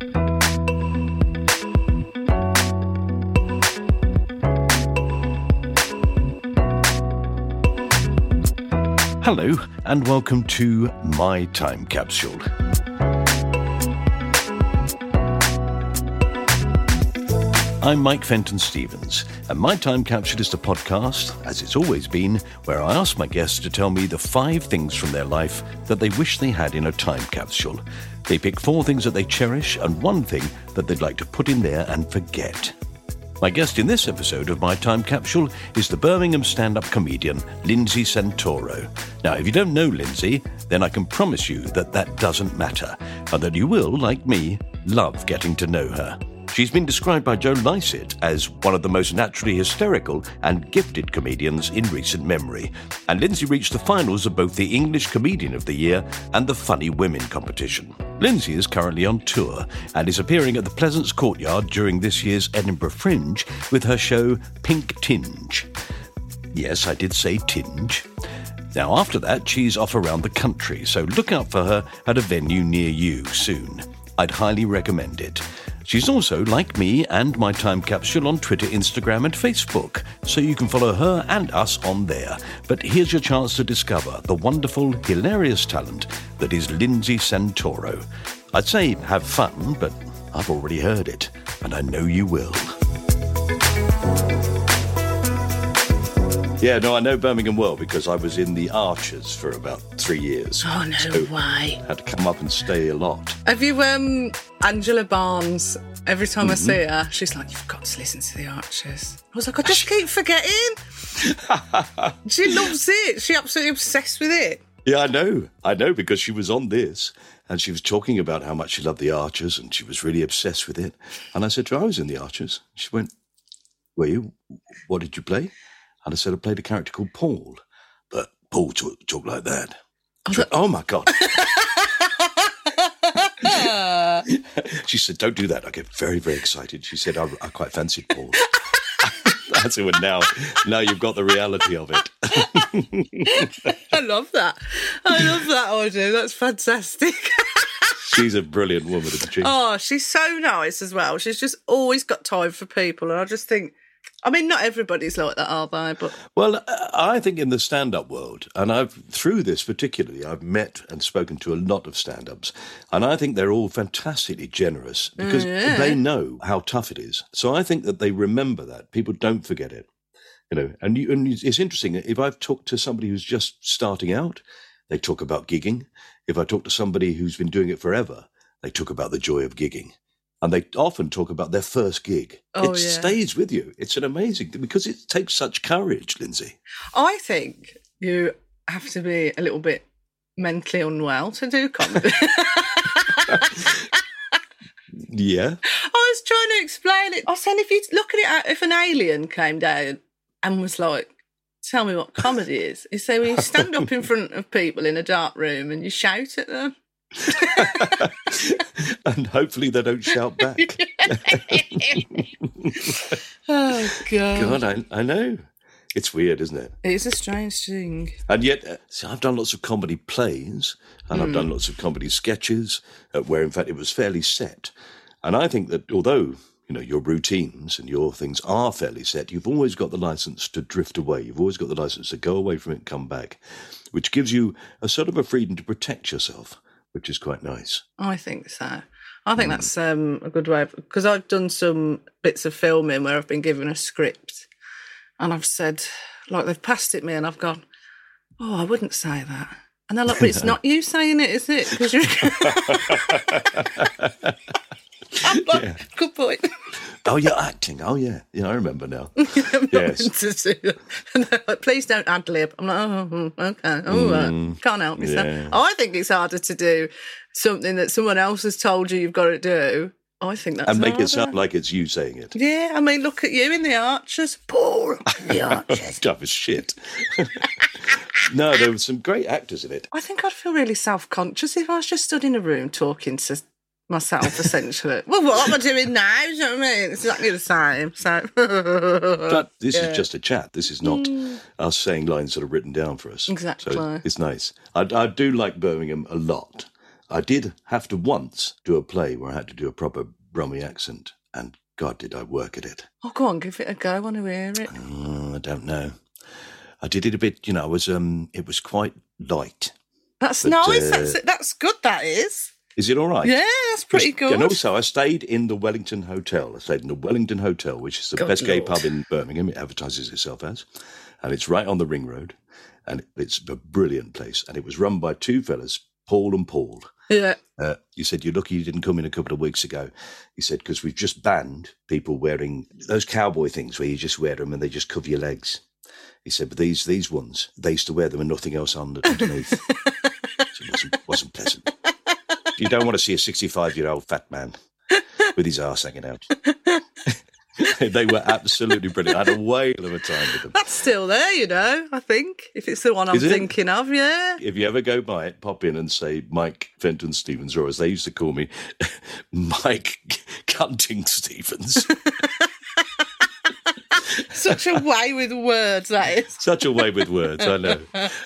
Hello, and welcome to My Time Capsule. I'm Mike Fenton Stevens, and My Time Capsule is the podcast, as it's always been, where I ask my guests to tell me the five things from their life that they wish they had in a time capsule. They pick four things that they cherish and one thing that they'd like to put in there and forget. My guest in this episode of My Time Capsule is the Birmingham stand up comedian Lindsey Santoro. Now, if you don't know Lindsey, then I can promise you that that doesn't matter, and that you will, like me, love getting to know her. She's been described by Joe Lycett as one of the most naturally hysterical and gifted comedians in recent memory. And Lindsey reached the finals of both the English Comedian of the Year and the Funny Women competition. Lindsey is currently on tour and is appearing at the Pleasance Courtyard during this year's Edinburgh Fringe with her show Pink Tinge. Yes, I did say tinge. Now, after that, she's off around the country, so look out for her at a venue near you soon. I'd highly recommend it. She's also, like me and my time capsule, on Twitter, Instagram, and Facebook, so you can follow her and us on there. But here's your chance to discover the wonderful, hilarious talent that is Lindsey Santoro. I'd say have fun, but I've already heard it, and I know you will. Yeah, no, I know Birmingham well because I was in the Archers for about three years. Oh no So- way! Had to come up and stay a lot. Have you um Angela Barnes? Every time Mm-hmm. I see her, she's like, "You've got to listen to the Archers." I was like, "I just keep forgetting." she loves it. She absolutely obsessed with it. Yeah, I know. I know because she was on this and she was talking about how much she loved the Archers and she was really obsessed with it. And I said to her, I was in the Archers. She went, Were you? What did you play? And I said, I played a character called Paul. But Paul talk, talk like that. Oh, she went, oh my God. she said, Don't do that. I get very, very excited. She said, I, I quite fancied Paul. That's it. Now, now you've got the reality of it. I love that. I love that idea. That's fantastic. She's a brilliant woman, isn't she? oh, she's so nice as well. She's just always got time for people, and I just think, I mean, not everybody's like that, are they? But Well, uh, I think in the stand up world, and I've through this particularly, I've met and spoken to a lot of stand ups, and I think they're all fantastically generous because they know how tough it is. So I think that they remember that. People don't forget it. You know, and, you, and it's interesting. If I've talked to somebody who's just starting out, they talk about gigging. If I talk to somebody who's been doing it forever, they talk about the joy of gigging. And they often talk about their first gig. Oh, it yeah. stays with you. It's an amazing thing because it takes such courage, Lindsey. I think you have to be a little bit mentally unwell to do comedy. Yeah. I was trying to explain it. I said, if you look at it, uh, if an alien came down and was like, tell me what comedy is, he said, well, you stand up in front of people in a dark room and you shout at them. and hopefully they don't shout back. Oh God. God, I, I know. It's weird, isn't it? It is a strange thing. And yet, uh, see, I've done lots of comedy plays and I've done lots of comedy sketches uh, where, in fact, it was fairly set. And I think that although, you know, your routines and your things are fairly set, you've always got the license to drift away. You've always got the license to go away from it and come back, which gives you a sort of a freedom to protect yourself, which is quite nice. I think so. I think that's um, a good way because I've done some bits of filming where I've been given a script and I've said, like, they've passed it me and I've gone, oh, I wouldn't say that. And they're like, but it's not you saying it, is it? Because you're. I'm good point. Oh, you're acting. Oh, yeah. Yeah, I remember now. yes. to do. And they're like, please don't ad lib. I'm like, oh, mm, okay. Oh, right. can't help myself. yeah. I think it's harder to do something that someone else has told you you've got to do. I think that's And make harder. it sound like it's you saying it. Yeah, I mean, look at you in the Archers. Paul in the Archers. Tough as shit. no, there were some great actors in it. I think I'd feel really self conscious if I was just stood in a room talking to myself, essentially. well, what am I doing now? You know what I mean? It's exactly the same. So, But this Yeah. is just a chat. This is not us saying lines that are written down for us. Exactly. So it's nice. I, I do like Birmingham a lot. I did have to once do a play where I had to do a proper Brummie accent, and God, did I work at it. oh, go on, give it a go. I want to hear it. Oh, I don't know. I did it a bit. You know, I was. Um, it was quite light. That's But, nice. uh, that's that's good. That is. Is it all right? Yeah, that's pretty good. And also, I stayed in the Wellington Hotel. I stayed in the Wellington Hotel, which is the Good best gay pub in Birmingham. It advertises itself as. And it's right on the ring road. And it's a brilliant place. And it was run by two fellas, Paul and Paul. yeah. Uh, you said, You're lucky you didn't come in a couple of weeks ago. He said, Because we've just banned people wearing those cowboy things where you just wear them and they just cover your legs. He said, But these these ones, they used to wear them and nothing else on underneath. so it wasn't, wasn't pleasant. You don't want to see a 65 year old fat man with his arse hanging out. they were absolutely brilliant. I had a whale of a time with them. That's still there, you know, I think. If it's the one I'm thinking of, yeah. If you ever go by it, pop in and say Mike Fenton Stevens, or as they used to call me, Mike Cunting Stevens. Such a way with words, that is. Such a way with words, I know.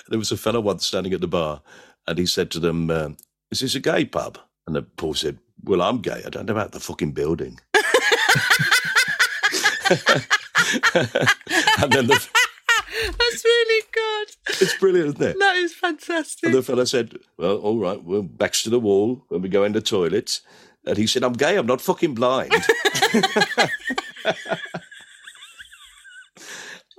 There was a fellow once standing at the bar, and he said to them, um, "Is this a gay pub?" And then Paul said, "Well, I'm gay. I don't know about the fucking building." and then the, That's really good. it's brilliant, isn't it? That is fantastic. And the fellow said, "Well, all right, well, backs to the wall when we go in the toilets." And he said, "I'm gay. I'm not fucking blind."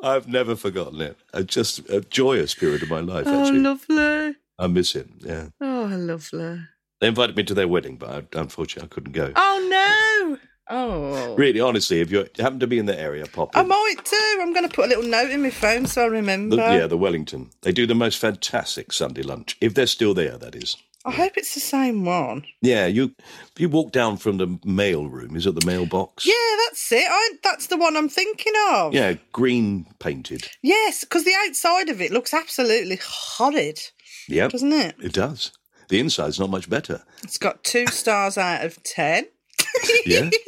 I've never forgotten it. A, just a joyous period of my life. oh, Actually, lovely. I miss him. Yeah, Oh, lovely. they invited me to their wedding, but I, unfortunately, I couldn't go. Oh, no. Oh. Really, honestly, if you happen to be in the area, pop I might do. I'm going to put a little note in my phone so I remember. The, yeah, the Wellington. They do the most fantastic Sunday lunch. If they're still there, that is. I hope it's the same one. Yeah, you you walk down from the mail room. Is it the mailbox? Yeah, that's it. I, that's the one I'm thinking of. Yeah, green painted. Yes, because the outside of it looks absolutely horrid, Yep, doesn't it? it does. The inside's not much better. It's got two stars out of ten. Yeah.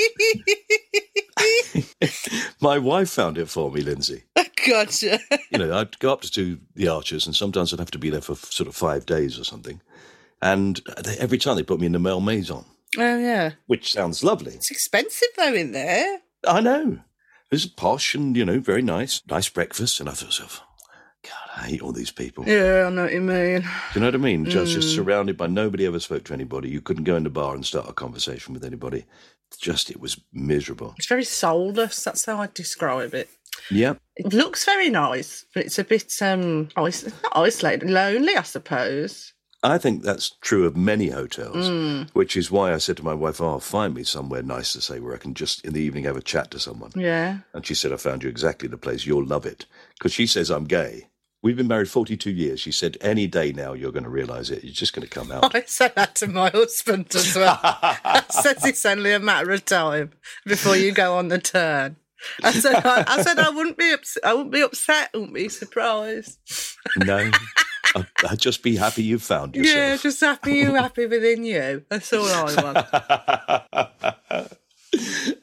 My wife found it for me, Lindsey. gotcha. You know, I'd go up to the Archers, and sometimes I'd have to be there for sort of five days or something. And they, every time they put me in the Malmaison, Oh, yeah. which sounds lovely. It's expensive, though, in there. I know. It was posh and, you know, very nice. Nice breakfast. And I thought God, I hate all these people. Yeah, I know what you mean. Do you know what I mean? Just, Mm. just surrounded by nobody ever spoke to anybody. You couldn't go in the bar and start a conversation with anybody. Just, it was miserable. It's very soulless. That's how I describe it. Yeah. It looks very nice, but it's a bit um, isolated, lonely, I suppose. I think that's true of many hotels, Mm. which is why I said to my wife, Oh, find me somewhere nice to say where I can just in the evening have a chat to someone. Yeah. And she said, I found you exactly the place. You'll love it. Because she says I'm gay. We've been married 42 years. She said, Any day now you're going to realize it. It's just going to come out. I said that to my husband as well. I said it's only a matter of time before you go on the turn. I said I, I said I wouldn't be upset. I wouldn't be upset. I wouldn't be surprised. no. I'd, just be happy you found yourself. Yeah, just happy you, happy within you. That's all I want.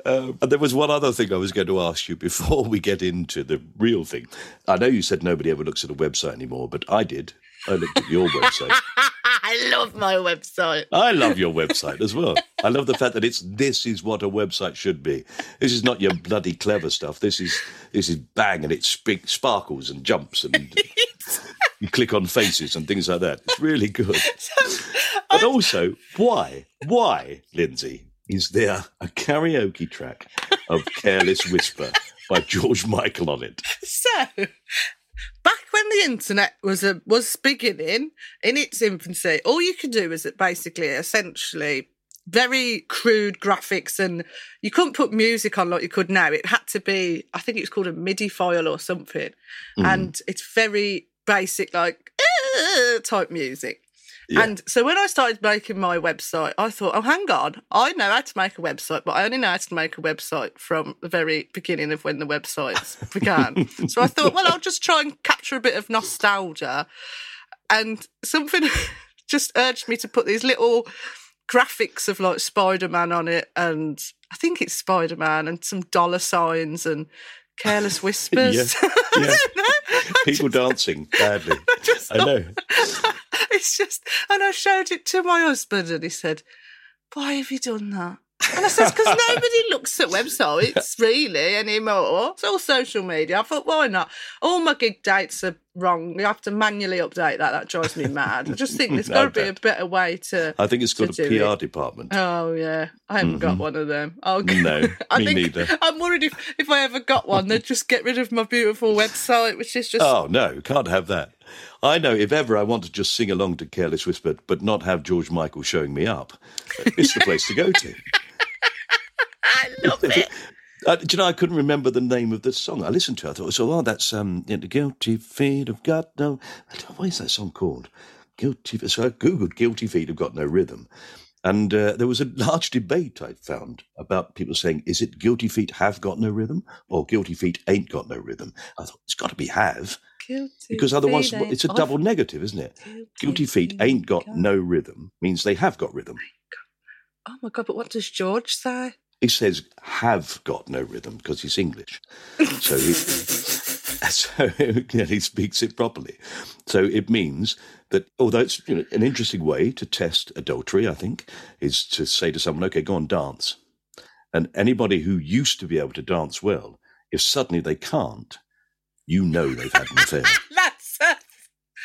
Um, and there was one other thing I was going to ask you before we get into the real thing. I know you said nobody ever looks at a website anymore, but I did. I looked at your website. I love my website. I love your website as well. I love the fact that it's this is what a website should be. This is not your bloody clever stuff. This is this is bang and it sp- sparkles and jumps and you click on faces and things like that. It's really good. But also, why, why, Lindsey, is there a karaoke track of "Careless Whisper" by George Michael on it? So, back when the internet was a, was beginning in its infancy, all you could do was basically, essentially, very crude graphics, and you couldn't put music on like you could now. It had to be, I think it was called a MIDI file or something, hmm. and it's very basic, like "Uh," type music. Yeah. And so when I started making my website, I thought, oh, hang on, I know how to make a website, but I only know how to make a website from the very beginning of when the websites began. so I thought, well, I'll just try and capture a bit of nostalgia. And something just urged me to put these little graphics of like Spider Man on it. And I think it's Spider Man and some dollar signs and careless whispers. Yeah. Yeah. don't know. I People dancing badly. I know. it's just, and I showed it to my husband, and he said, "Why have you done that?" And I says, "Because nobody looks at websites really anymore. It's all social media." I thought, "Why not?" All my gig dates are wrong. You have to manually update that. That drives me mad. I just think there's No got to be a better way to. I think it's got a PR it. department. Oh yeah, I haven't got mm-hmm. one of them. Oh No, I me neither. I'm worried if, if I ever got one, they'd just get rid of my beautiful website, which is just Oh no, can't have that. I know if ever I want to just sing along to Careless Whisper, but not have George Michael showing me up, it's the place to go to. I love it. Uh, do you know, I couldn't remember the name of the song. I listened to it. I thought, so, oh, that's um, the Guilty Feet have got no. I don't know, what is that song called? Guilty. Feet. So I googled Guilty Feet have got no rhythm. And uh, there was a large debate I found about people saying, is it Guilty Feet have got no rhythm or Guilty Feet ain't got no rhythm? I thought, it's got to be have Guilty because otherwise it's a double off. negative, isn't it? Guilty Feet ain't got no rhythm means they have got rhythm. Oh my god! But what does George say? He says have got no rhythm because he's English. So he, so he speaks it properly. So it means that although it's you know, an interesting way to test adultery, I think, is to say to someone, okay, go on, dance. And anybody who used to be able to dance well, if suddenly they can't, you know they've had an affair.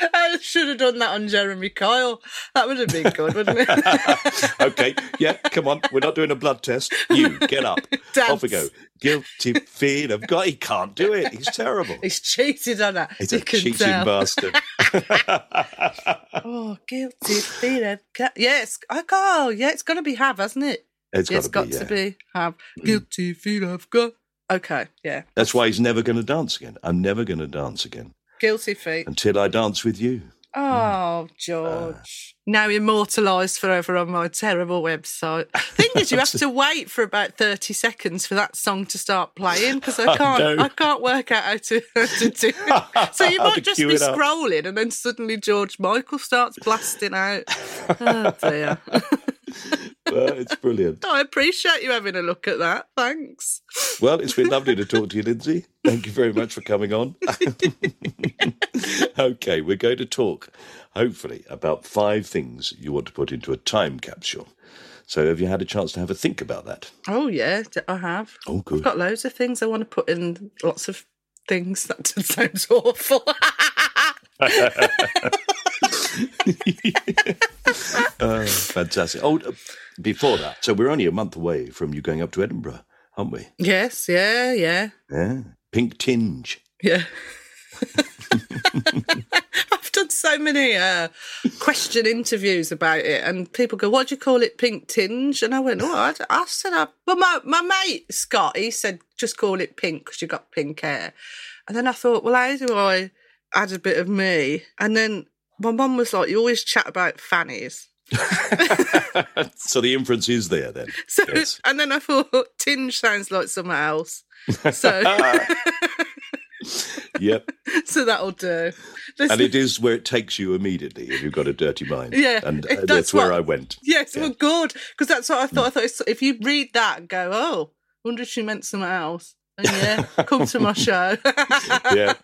I should have done that on Jeremy Kyle. That would have been good, wouldn't it? okay, yeah, come on. We're not doing a blood test. You get up. Off we go. Guilty feet of God. He can't do it. He's terrible. He's cheated on that. He's you a cheating tell. bastard. Oh, guilty feet. Yes, I go. Yeah, it's oh, got to be have, hasn't it? It's Yeah, got it's to be. Yeah. be have. Guilty feet of got. Okay, yeah. That's why he's never going to dance again. I'm never going to dance again Guilty feet. until I dance with you. Oh, mm. George. now immortalised forever on my terrible website. Thing is, you have to wait for about 30 seconds for that song to start playing because I I can't know. I can't work out how to, how to do it. So you might just be scrolling and then suddenly George Michael starts blasting out. Oh, dear. Well, it's brilliant. I appreciate you having a look at that. Thanks. Well, it's been lovely to talk to you, Lindsey. Thank you very much for coming on. okay, we're going to talk, hopefully, about five things you want to put into a time capsule. So, have you had a chance to have a think about that? Oh, yeah, I have. Oh, I've good. got loads of things I want to put in, lots of things. That sounds awful. Oh, fantastic. Oh, uh, before that, so we're only a month away from you going up to Edinburgh, aren't we? yes, yeah, yeah. Yeah. Pink tinge. Yeah. I've done so many uh, question interviews about it, and people go, "What do you call it, pink tinge?" And I went, "Oh, I, I said, I, well, my my mate Scott, he said just call it pink because you got pink hair." And then I thought, well, how do I add a bit of me? And then my mum was like, "You always chat about fannies." so the inference is there then. So, Yes. and then I thought tinge sounds like somewhere else. So Yep. so that'll do. There's- And it is where it takes you immediately if you've got a dirty mind. Yeah, And uh, that's that's where what- I went. Yes, Yeah. well, good. Because that's what I thought. I thought if you read that and go, oh, wonder if she meant somewhere else. Yeah, come to my show. Yeah.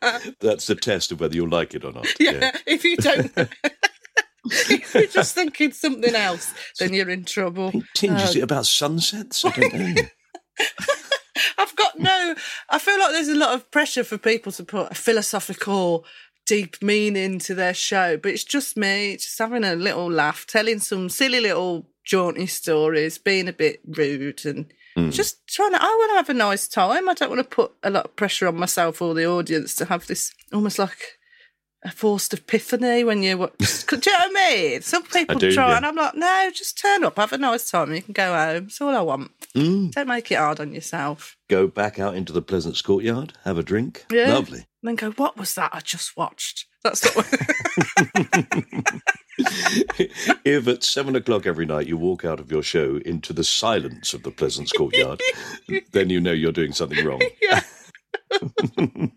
That's the test of whether you'll like it or not. yeah, if you don't. if you're just thinking something else, then you're in trouble. Tinge, is it about sunsets? I don't know. I've got no. I feel like there's a lot of pressure for people to put a philosophical, deep meaning to their show, but it's just me just having a little laugh, telling some silly little jaunty stories, being a bit rude, and just trying to. I want to have a nice time. I don't want to put a lot of pressure on myself or the audience to have this almost like. A forced epiphany when you watch. Do you know what I mean? Some people do, try, yeah. and I'm like, no, just turn up, have a nice time, you can go home. It's all I want. Mm. Don't make it hard on yourself. Go back out into the Pleasance courtyard, have a drink. Yeah. Lovely. And then go, what was that I just watched? That's not if at seven o'clock every night you walk out of your show into the silence of the Pleasance courtyard, then you know you're doing something wrong.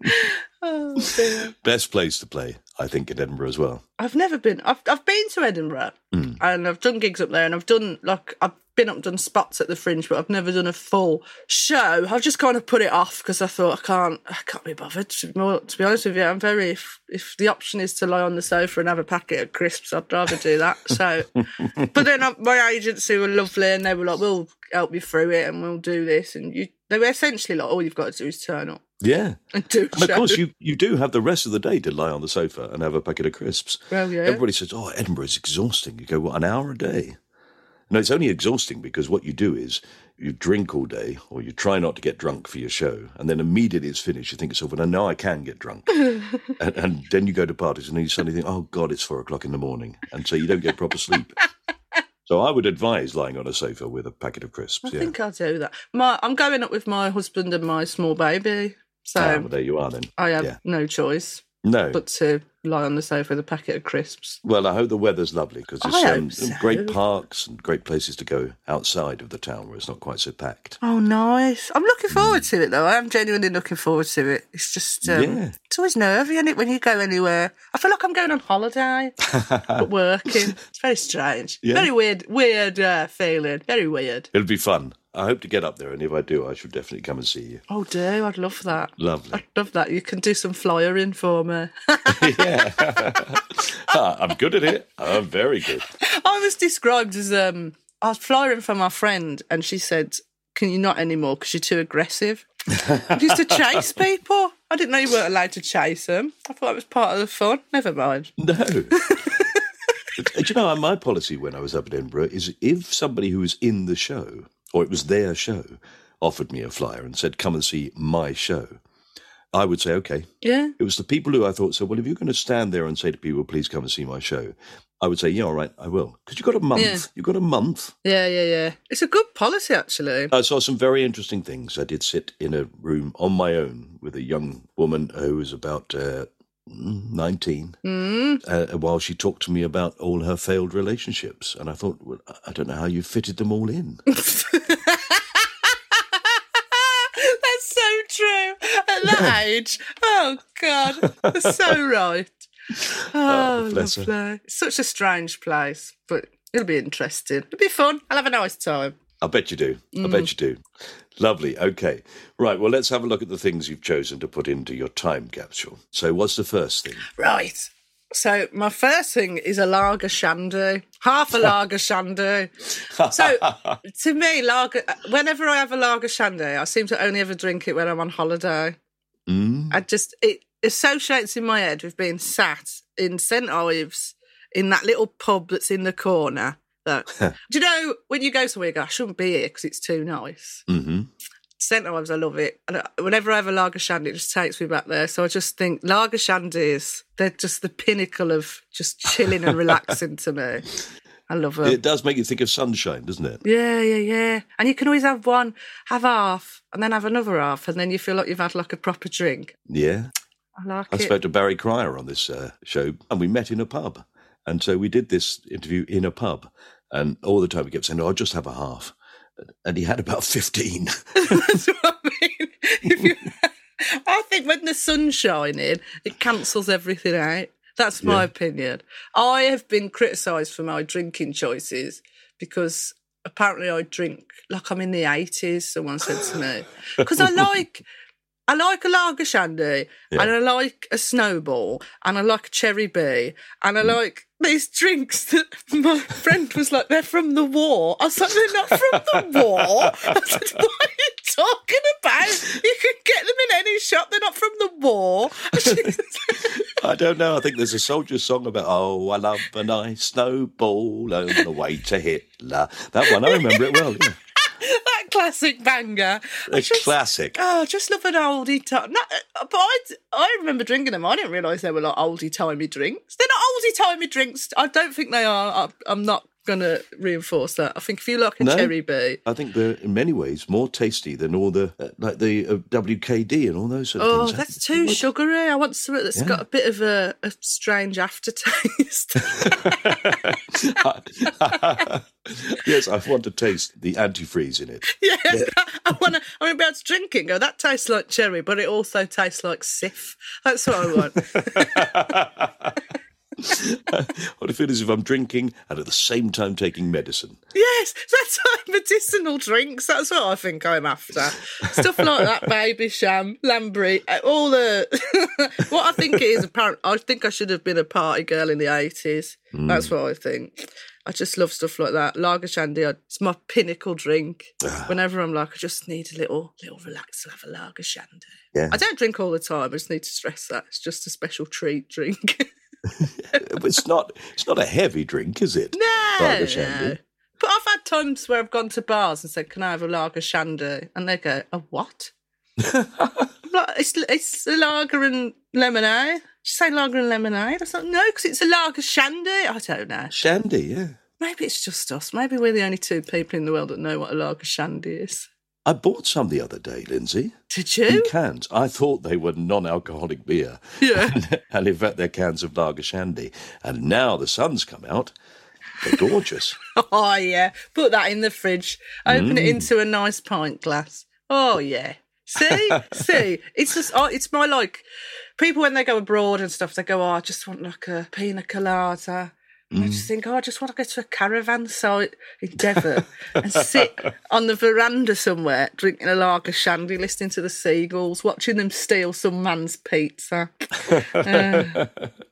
oh. Best place to play, I think, in Edinburgh as well. I've never been. I've I've been to Edinburgh Hmm. and I've done gigs up there, and I've done like I've been up done spots at the Fringe, but I've never done a full show. I've just kind of put it off because I thought I can't. I can't be bothered. To be, more, to be honest with you, I'm very. If, if the option is to lie on the sofa and have a packet of crisps, I'd rather do that. So, but then uh, my agency were lovely, and they were like, "We'll help you through it, and we'll do this." And you, they were essentially like, "All you've got to do is turn up Yeah. and And of course, you, you do have the rest of the day to lie on the sofa and have a packet of crisps. Well, yeah. Everybody says, oh, Edinburgh is exhausting. You go, what, an hour a day? No, it's only exhausting because what you do is you drink all day or you try not to get drunk for your show. And then immediately it's finished, you think to yourself, well, now I can get drunk. and, and then you go to parties and then you suddenly think, oh, God, it's four o'clock in the morning. And so you don't get proper sleep. So I would advise lying on a sofa with a packet of crisps. I yeah. think I'll do that. My, I'm going up with my husband and my small baby, so Ah, well, there you are then. I have yeah. no choice No. but to lie on the sofa with a packet of crisps. Well, I hope the weather's lovely because there's um, so. great parks and great places to go outside of the town where it's not quite so packed. Oh, nice! I'm looking forward to it though. I am genuinely looking forward to it. It's just, um, Yeah. it's always nervy, is it, when you go anywhere? I feel like I'm going on holiday, but working. It's very strange, Yeah. very weird, weird uh, feeling. Very weird. It'll be fun. I hope to get up there, and if I do, I should definitely come and see you. Oh, do I'd love that. Lovely. I'd love that. You can do some flyering for me. yeah. Ah, I'm good at it. I'm very good. I was described as um I was flying for my friend and she said, Can you not anymore because you're too aggressive? I used to chase people. I didn't know you weren't allowed to chase them. I thought it was part of the fun. Never mind. No. Do you know, my policy when I was up at Edinburgh is if somebody who was in the show, or it was their show, offered me a flyer and said, come and see my show, I would say, okay. Yeah. It was the people who I thought, so, well, if you're going to stand there and say to people, please come and see my show, I would say, yeah, all right, I will. Because you've got a month. Yeah. You've got a month. Yeah, yeah, yeah. It's a good policy actually. I saw some very interesting things. I did sit in a room on my own with a young woman who was about uh, 19 Mm. uh, while she talked to me about all her failed relationships. And I thought, well, I don't know how you fitted them all in. That's so true. At that age. Oh God. So right. Oh, her. lovely. It's such a strange place, but it'll be interesting. It'll be fun. I'll have a nice time. I bet you do. I Mm. bet you do. Lovely. Okay. Right. Well, let's have a look at the things you've chosen to put into your time capsule. So, what's the first thing? Right. So my first thing is a lager shandy, half a lager shandy. So to me, lager. Whenever I have a lager shandy, I seem to only ever drink it when I'm on holiday. Mm. I just it associates in my head with being sat in St Ives in that little pub that's in the corner. That do you know when you go somewhere, you go, I shouldn't be here because it's too nice. hmm St Ives, I love it. And whenever I have a lager shandy, it just takes me back there. So I just think lager shandies, they're just the pinnacle of just chilling and relaxing to me. I love them. It does make you think of sunshine, doesn't it? Yeah, yeah, yeah. And you can always have one, have half, and then have another half, and then you feel like you've had like a proper drink. Yeah. I like I it. spoke to Barry Cryer on this uh, show, and we met in a pub. And so we did this interview in a pub. And all the time he kept saying, oh, I'll just have a half. And he had about 15. That's what I mean. If you, I think when the sun's shining, it cancels everything out. That's my Yeah. opinion. I have been criticised for my drinking choices because apparently I drink like I'm in the eighties. Someone said to me because I like. I like a lager shandy, Yeah. and I like a snowball, and I like a Cherry B, and Mm. I like these drinks that my friend was like, they're from the war. I was like, they're not from the war. I said, you talking about? You can get them in any shop. They're not from the war. I don't know. I think there's a soldier song about, oh, I love a nice snowball on the way to Hitler. That one, I remember it well. Yeah. that classic banger. A just- classic. Oh, just love an oldie time. No, uh, but I, I remember drinking them. I didn't realise they were like oldie timey drinks. They're not oldie timey drinks. I don't think they are. I, I'm not going to reinforce that. I think if you like a No. Cherry B, I think they're in many ways more tasty than all the uh, like the uh, WKD and all those sort of Oh, things. that's too sugary. I want something that's Yeah. got a bit of a, a strange aftertaste. yes, I want to taste the antifreeze in it. yeah, I want to. I to be able to drink it. Go. That tastes like cherry, but it also tastes like Cif. That's what I want. what I feel is if I'm drinking and at the same time taking medicine. yes, that's like medicinal drinks. That's what I think I'm after. Stuff like that, Babycham, lambrey, uh, all the. what I think it is apparent. I think I should have been a party girl in the eighties. That's what I think. I just love stuff like that. Lager shandy, it's my pinnacle drink. Whenever I'm like, I just need a little, little relax, I'll have a lager shandy. Yeah. I don't drink all the time. I just need to stress that it's just a special treat drink. It's not. It's not a heavy drink, is it? no, Lager no. shandy. But I've had times where I've gone to bars and said, "Can I have a lager shandy?" And they go, "A what?" It's it's a lager and lemonade. Did you say lager and lemonade? I thought no, because it's a lager shandy. I don't know. Shandy, yeah. Maybe it's just us. Maybe we're the only two people in the world that know what a lager shandy is. I bought some the other day, Lindsey. Did In you? cans. I thought they were non-alcoholic beer. Yeah. and in fact, they're cans of lager shandy. And now the sun's come out. They're gorgeous. Oh yeah. Put that in the fridge. Open Mm. it into a nice pint glass. Oh yeah. See, see, it's just, oh, it's my like people when they go abroad and stuff. They go, oh, I just want like a pina colada. I Mm. just think, oh, I just want to go to a caravan site in Devon and sit on the veranda somewhere, drinking a lager shandy, listening to the seagulls, watching them steal some man's pizza. Uh,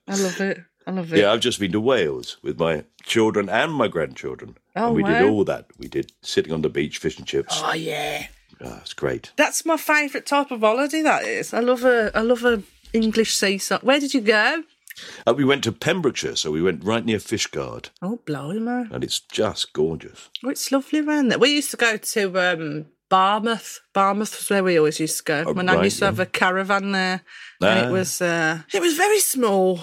I love it. I love it. yeah, I've just been to Wales with my children and my grandchildren. Oh, and we did all that. We did sitting on the beach, fish and chips. Oh yeah. Ah, it's great. That's my favourite type of holiday. That is. I love a. I love a English seaside. Where did you go? Uh, we went to Pembrokeshire, so we went right near Fishguard, Oh, blimey! and it's just gorgeous. Oh, it's lovely around there. We used to go to um, Barmouth. Barmouth was where we always used to go. Oh, My nan right, used to have a caravan there, and Ah. it was uh, it was very small,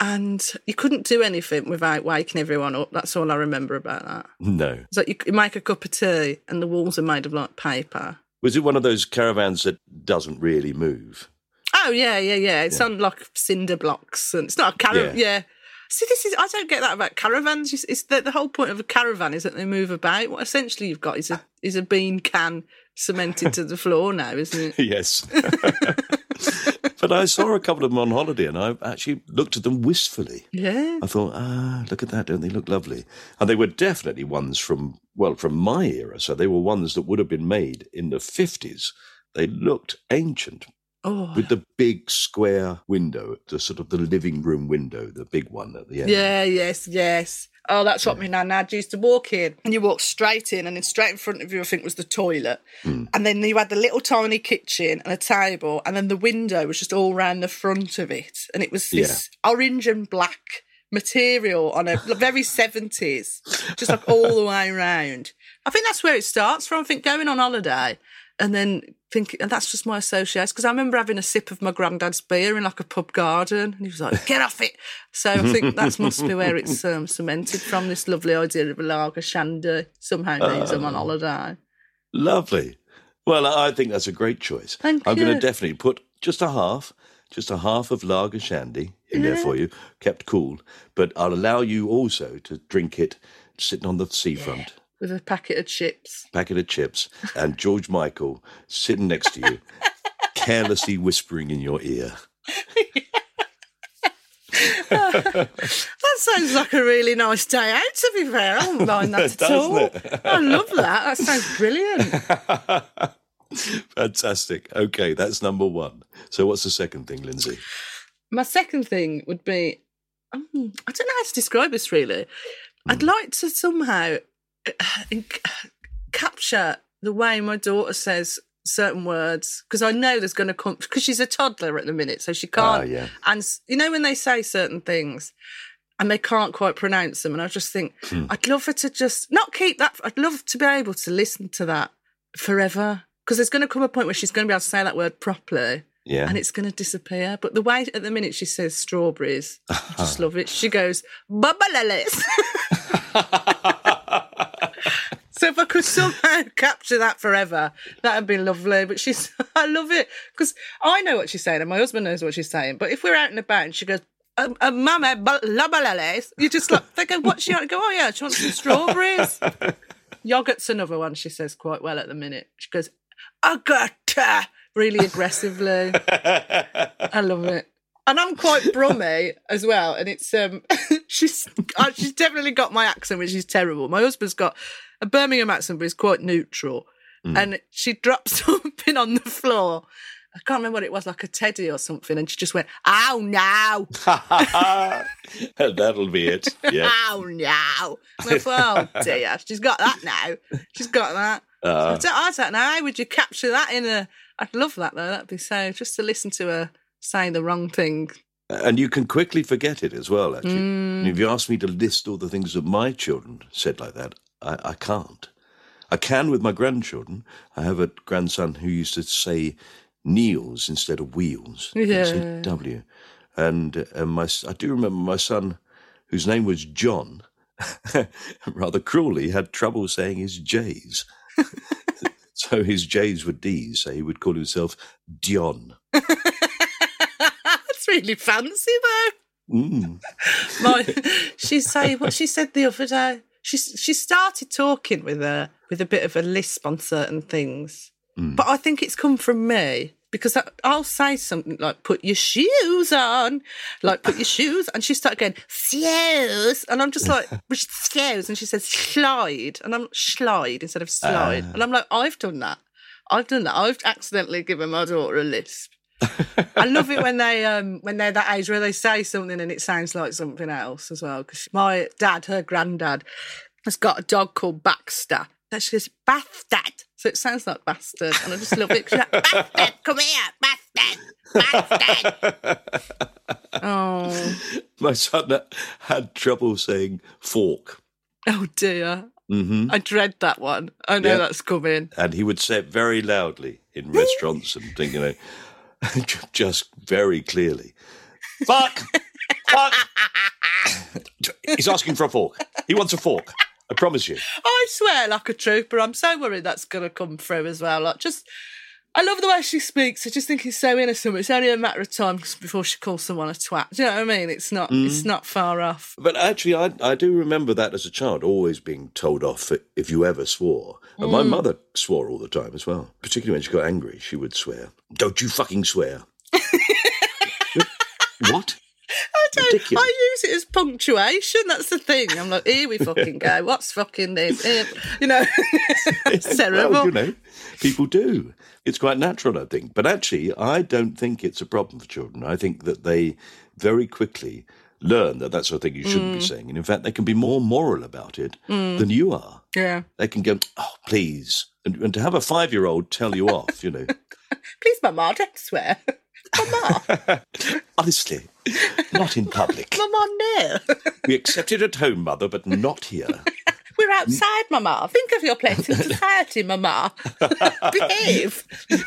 and you couldn't do anything without waking everyone up. That's all I remember about that. No. It's like you, you make a cup of tea, and the walls are made of like paper. Was it one of those caravans that doesn't really move? Oh yeah, yeah, yeah. It's on like cinder blocks, and it's not a caravan. Yeah. Yeah. See, this is I don't get that about caravans. It's, it's the, the whole point of a caravan is that they move about. What essentially you've got is a is a bean can cemented to the floor now, isn't it? Yes. but I saw a couple of them on holiday and I actually looked at them wistfully. Yeah. I thought, ah, look at that, don't they look lovely? And they were definitely ones from, well, from my era. So they were ones that would have been made in the 50s. They looked ancient Oh. with the big square window, the sort of the living room window, the big one at the end. Yeah. Yes. Yes. Oh, that's what my nan had. You used to walk in, and you walk straight in, and then straight in front of you, I think, was the toilet, hmm. and then you had the little tiny kitchen and a table, and then the window was just all round the front of it, and it was this orange and black material on a very seventies, just like all the way around. I think that's where it starts from. I think going on holiday. And then thinking, and that's just my association. Because I remember having a sip of my granddad's beer in like a pub garden, and he was like, "Get off it!" So I think that must be where it's um, cemented from. This lovely idea of a lager shandy somehow means I'm on holiday. Lovely. Well, I think that's a great choice. Thank I'm going to definitely put just a half, just a half of lager shandy in there for you, kept cool. But I'll allow you also to drink it sitting on the seafront, with a packet of chips. packet of chips, and George Michael sitting next to you. carelessly whispering in your ear. That sounds like a really nice day out, to be fair. I don't mind that at Doesn't all. it? I love that. That sounds brilliant. Fantastic. Okay, that's number one. So, what's the second thing, Lindsey? My second thing would be um, I don't know how to describe this really. I'd like to somehow capture the way my daughter says certain words because I know there's going to come because she's a toddler at the minute, so she can't. Ah, yeah. And you know when they say certain things and they can't quite pronounce them, and I just think Hmm. I'd love her to just not keep that. I'd love to be able to listen to that forever because there's going to come a point where she's going to be able to say that word properly Yeah. and it's going to disappear. But the way at the minute she says strawberries, I just love it. She goes, Bubba So if I could somehow capture that forever, that'd be lovely. But she's, I love it because I know what she's saying and my husband knows what she's saying. But if we're out and about and she goes, um, uh, Mama, la balales, you just like, they go, what's she want? Go, oh yeah, she wants some strawberries. Yogurt's another one she says quite well at the minute. She goes, Agata, really aggressively. I love it. And I'm quite brummy as well. And it's um she's uh, she's definitely got my accent, which is terrible. My husband's got a Birmingham accent, but it's quite neutral. And she dropped something on the floor. I can't remember what it was, like a teddy or something, and she just went, "Ow, no, That'll be it. Yeah. ow, no." And I thought, "Oh dear, she's got that now. She's got that." Uh, I, don't, I don't know. How would you capture that in a? I'd love that though. That'd be so. Just to listen to her say the wrong thing. and you can quickly forget it as well, actually. And if you ask me to list all the things that my children said like that, I, I can't. I can with my grandchildren. I have a grandson who used to say Neils instead of wheels. Yeah. W. And, uh, and my, I do remember my son, whose name was John, rather cruelly had trouble saying his J's. so his J's were D's, so he would call himself Dion. Really fancy though. Mm. My, she say what she said the other day. She she started talking with a with a bit of a lisp on certain things, but I think it's come from me because I, I'll say something like "put your shoes on," like "put your shoes," and she started going "shoes," and I'm just like shoes?" and she says "slide," and I'm slide instead of slide, and I'm like I've done that. I've done that. I've accidentally given my daughter a lisp. I love it when they um when they're that age where they say something and it sounds like something else as well. Because my dad, her granddad, has got a dog called Baxter. That she goes bastard, so it sounds like bastard, and I just love it. She's like, bastard, come here, bastard, bastard. oh, My son had trouble saying fork. oh dear, hmm I dread that one. I know Yeah. that's coming. And he would say it very loudly in restaurants and thing, you know, just very clearly. Fuck! Fuck! He's asking for a fork. He wants a fork. I promise you. I swear, like a trooper. I'm so worried that's going to come through as well. Like, just, I love the way she speaks. I just think it's so innocent. It's only a matter of time before she calls someone a twat. Do you know what I mean? It's not, mm-hmm. it's not far off. But actually, I, I do remember that as a child, always being told off if you ever swore. And my mm. mother swore all the time as well. Particularly when she got angry, she would swear. Don't you fucking swear. what? I don't. Ridiculous. I use it as punctuation. That's the thing. I'm like, here we fucking go. What's fucking this? Here. You know, it's terrible. Well, you know, people do. It's quite natural, I think. But actually, I don't think it's a problem for children. I think that they very quickly learn that that's the thing you shouldn't Mm. be saying. And in fact, they can be more moral about it than you are. yeah. They can go, oh, please. And, and to have a five year old tell you off, you know, Please, Mama, don't swear. Mama, honestly, not in public. Mama, no. We accept it at home, mother, but not here. We're outside, Mama. Think of your place in society, Mama. Behave.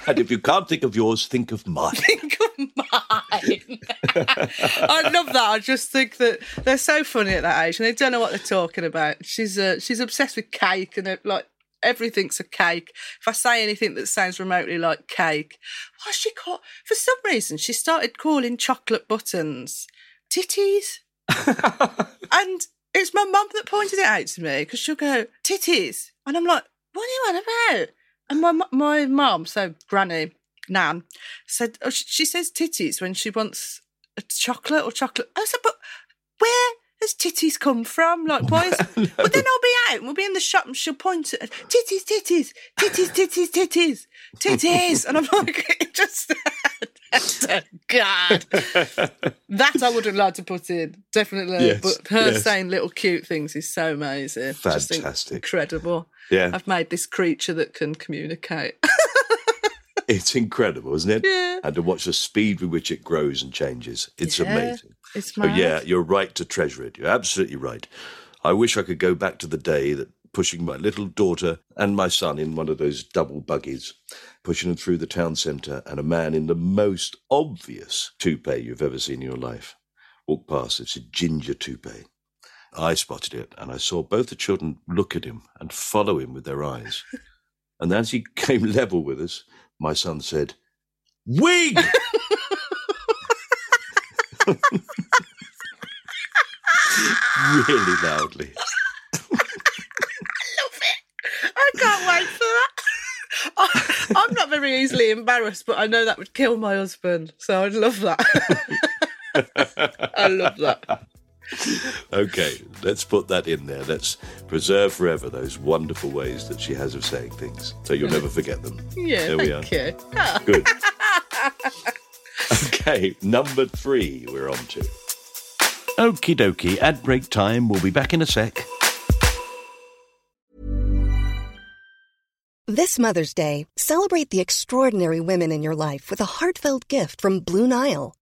And if you can't think of yours, think of mine. think of mine. I love that. I just think that they're so funny at that age, and they don't know what they're talking about. She's uh, she's obsessed with cake, and it, like everything's a cake. If I say anything that sounds remotely like cake, why she call? For some reason, she started calling chocolate buttons titties, and it's my mum that pointed it out to me because she'll go titties, and I'm like, what are you on about? And my my mum, so granny, Nan, said oh, she, she says titties when she wants a chocolate or chocolate. I said, but where has titties come from? Like, why is. but then I'll be out and we'll be in the shop and she'll point at titties, titties, titties, titties, titties, titties. And I'm like, it just. Oh, God. that I would have liked to put in, definitely. Yes, but her yes. saying little cute things is so amazing. Just Fantastic. incredible. Yeah. I've made this creature that can communicate. It's incredible, isn't it? Yeah. And to watch the speed with which it grows and changes. It's Yeah, amazing. it's Oh, yeah, you're right to treasure it. You're absolutely right. I wish I could go back to the day that pushing my little daughter and my son in one of those double buggies, pushing them through the town centre, and a man in the most obvious toupee you've ever seen in your life walked past. It's a ginger toupee. I spotted it, and I saw both the children look at him and follow him with their eyes. and as he came level with us, my son said, Wig! really loudly. I love it. I can't wait for that. I, I'm not very easily embarrassed, but I know that would kill my husband. So I'd love that. I love that. Okay, let's put that in there. Let's preserve forever those wonderful ways that she has of saying things, so you'll never forget them. Yeah, there we are. you. Ah. Good. Okay, number three we're on to. Okie dokie, ad break time. We'll be back in a sec. This Mother's Day, celebrate the extraordinary women in your life with a heartfelt gift from Blue Nile.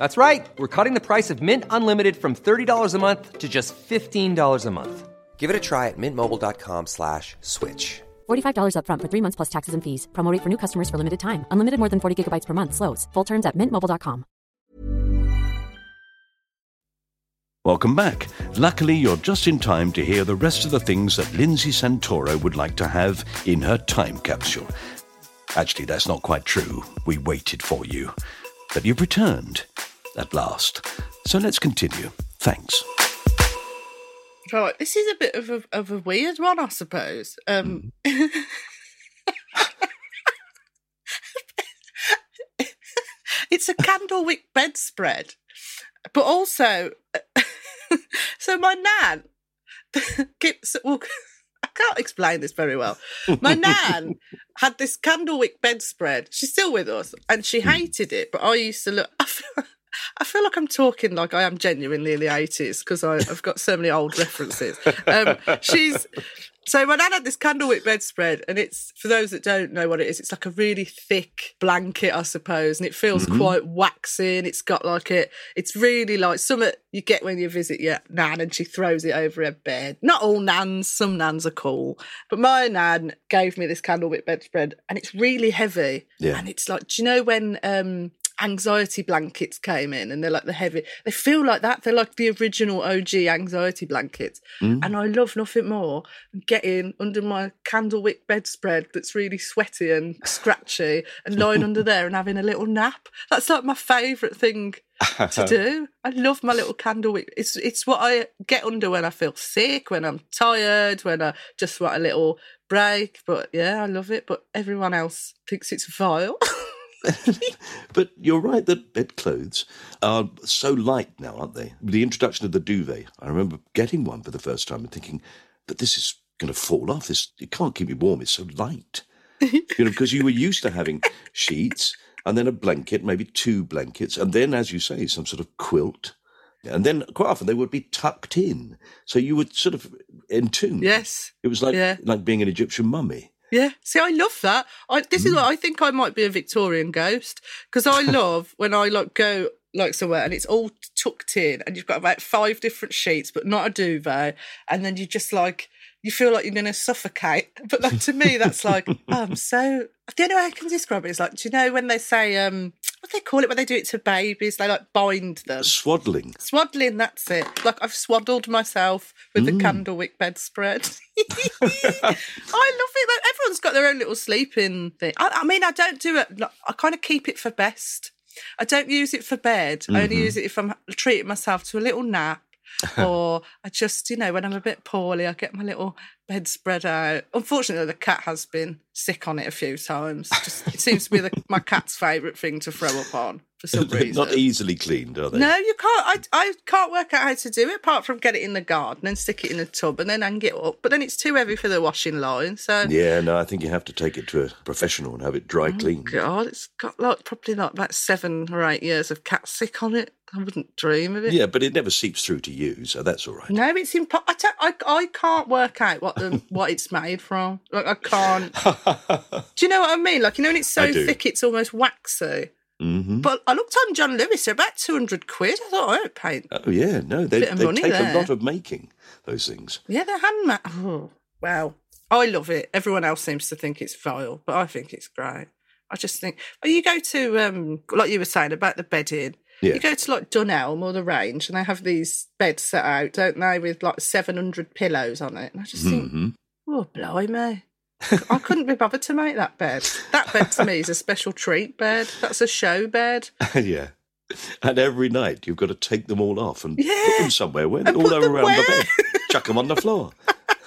That's right. We're cutting the price of Mint Unlimited from $30 a month to just $15 a month. Give it a try at mintmobile.com slash switch. $45 upfront for three months plus taxes and fees. Promo rate for new customers for limited time. Unlimited more than 40 gigabytes per month. Slows. Full terms at mintmobile.com. Welcome back. Luckily, you're just in time to hear the rest of the things that Lindsey Santoro would like to have in her time capsule. Actually, that's not quite true. We waited for you. But you've returned at last. So let's continue. Thanks. Right, this is a bit of a, of a weird one, I suppose. Um, it's a candlewick bedspread, but also, so my nan keeps. Well, I can't explain this very well. My nan had this candlewick bedspread. She's still with us, and she hated it. But I used to look. I feel, I feel like I'm talking like I am genuinely in the eighties because I've got so many old references. Um, she's so my nan had this candlewick bedspread, and it's for those that don't know what it is. It's like a really thick blanket, I suppose, and it feels quite waxy. And it's got like it. It's really like something you get when you visit your nan, and she throws it over her bed. Not all nans, some nans are cool, but my nan gave me this candlewick bedspread, and it's really heavy. Yeah. And it's like, do you know when um anxiety blankets came in and they're like the heavy they feel like that they're like the original og anxiety blankets mm. and i love nothing more than getting under my candlewick bedspread that's really sweaty and scratchy and lying under there and having a little nap that's like my favorite thing to do. I love my little candlewick. It's it's what I get under when I feel sick, when I'm tired, when I just want a little break. But yeah, I love it. But everyone else thinks it's vile. but you're right that bedclothes are so light now, aren't they? The introduction of the duvet, I remember getting one for the first time and thinking, but this is going to fall off. This it can't keep me warm. It's so light. you know, because you were used to having sheets and then a blanket, maybe two blankets, and then, as you say, some sort of quilt. And then quite often they would be tucked in, so you would sort of entomb. Yes, it was like Yeah. like being an Egyptian mummy. Yeah. See, I love that. I, this Mm. is what I think I might be a Victorian ghost because I love when I like go like somewhere and it's all tucked in and you've got about five different sheets, but not a duvet, and then you just like you feel like you're going to suffocate. But like to me, that's like oh, I'm so. The only way I can describe it is like, do you know when they say um what they call it when they do it to babies? They like bind them. Swaddling. Swaddling, that's it. Like I've swaddled myself with the candlewick bedspread. I love it. Like, Everyone's got their own little sleeping thing. I, I mean, I don't do it. like, I kind of keep it for best. I don't use it for bed. I only use it if I'm treating myself to a little nap. or I just, you know, when I'm a bit poorly, I get my little bedspread out. Unfortunately, the cat has been sick on it a few times. Just, it seems to be the, my cat's favourite thing to throw up on for some reason. Not easily cleaned, are they? No, you can't. I, I can't work out how to do it apart from get it in the garden and stick it in a tub and then hang it up. But then it's too heavy for the washing line. So, Yeah, no, I think you have to take it to a professional and have it dry oh, cleaned. Oh, God, it's got like probably like about seven or eight years of cat sick on it. I wouldn't dream of it. Yeah, but it never seeps through to you, so that's all right. No, it's impo- I, I, I can't work out what the, what it's made from. Like I can't. do you know what I mean? Like you know, when it's so thick, it's almost waxy. hmm But I looked on John Lewis; they're about two hundred quid. I thought I don't pay. Oh, yeah, no, they, they take there. a lot of making, those things. Yeah, they're handmade. Oh, wow. I love it. Everyone else seems to think it's vile, but I think it's great. I just think, well, you go to, um, like you were saying about the bedding, Yeah. you go to like Dunelm or the range and they have these beds set out, don't they, with like 700 pillows on it. And I just think, hmm oh, blimey. I couldn't be bothered to make that bed. That bed to me is a special treat bed. That's a show bed. yeah. And every night you've got to take them all off and put them somewhere where all them around the bed. Chuck them on the floor.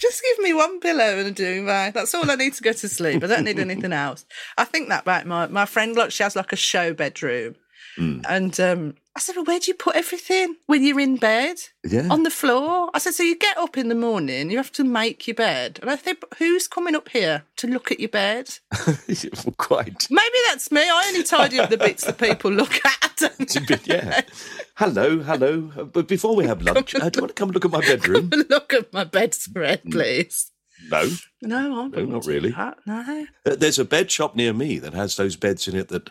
Just give me one pillow and a duvet. That's all I need to go to sleep. I don't need anything else. I think that about my my friend. Like she has like a show bedroom, Mm. and um, I said, "Well, where do you put everything when you're in bed? Yeah. On the floor?" I said, "So you get up in the morning, you have to make your bed." And I think, who's coming up here to look at your bed?" Quite. Maybe that's me. I only tidy up the bits that people look at. I yeah. Hello, hello. Uh, But before we have lunch, uh, do you want to come look at my bedroom? look at my bedspread, please. No. No, I No, wouldn't really. that, No. Uh, There's a bed shop near me that has those beds in it that,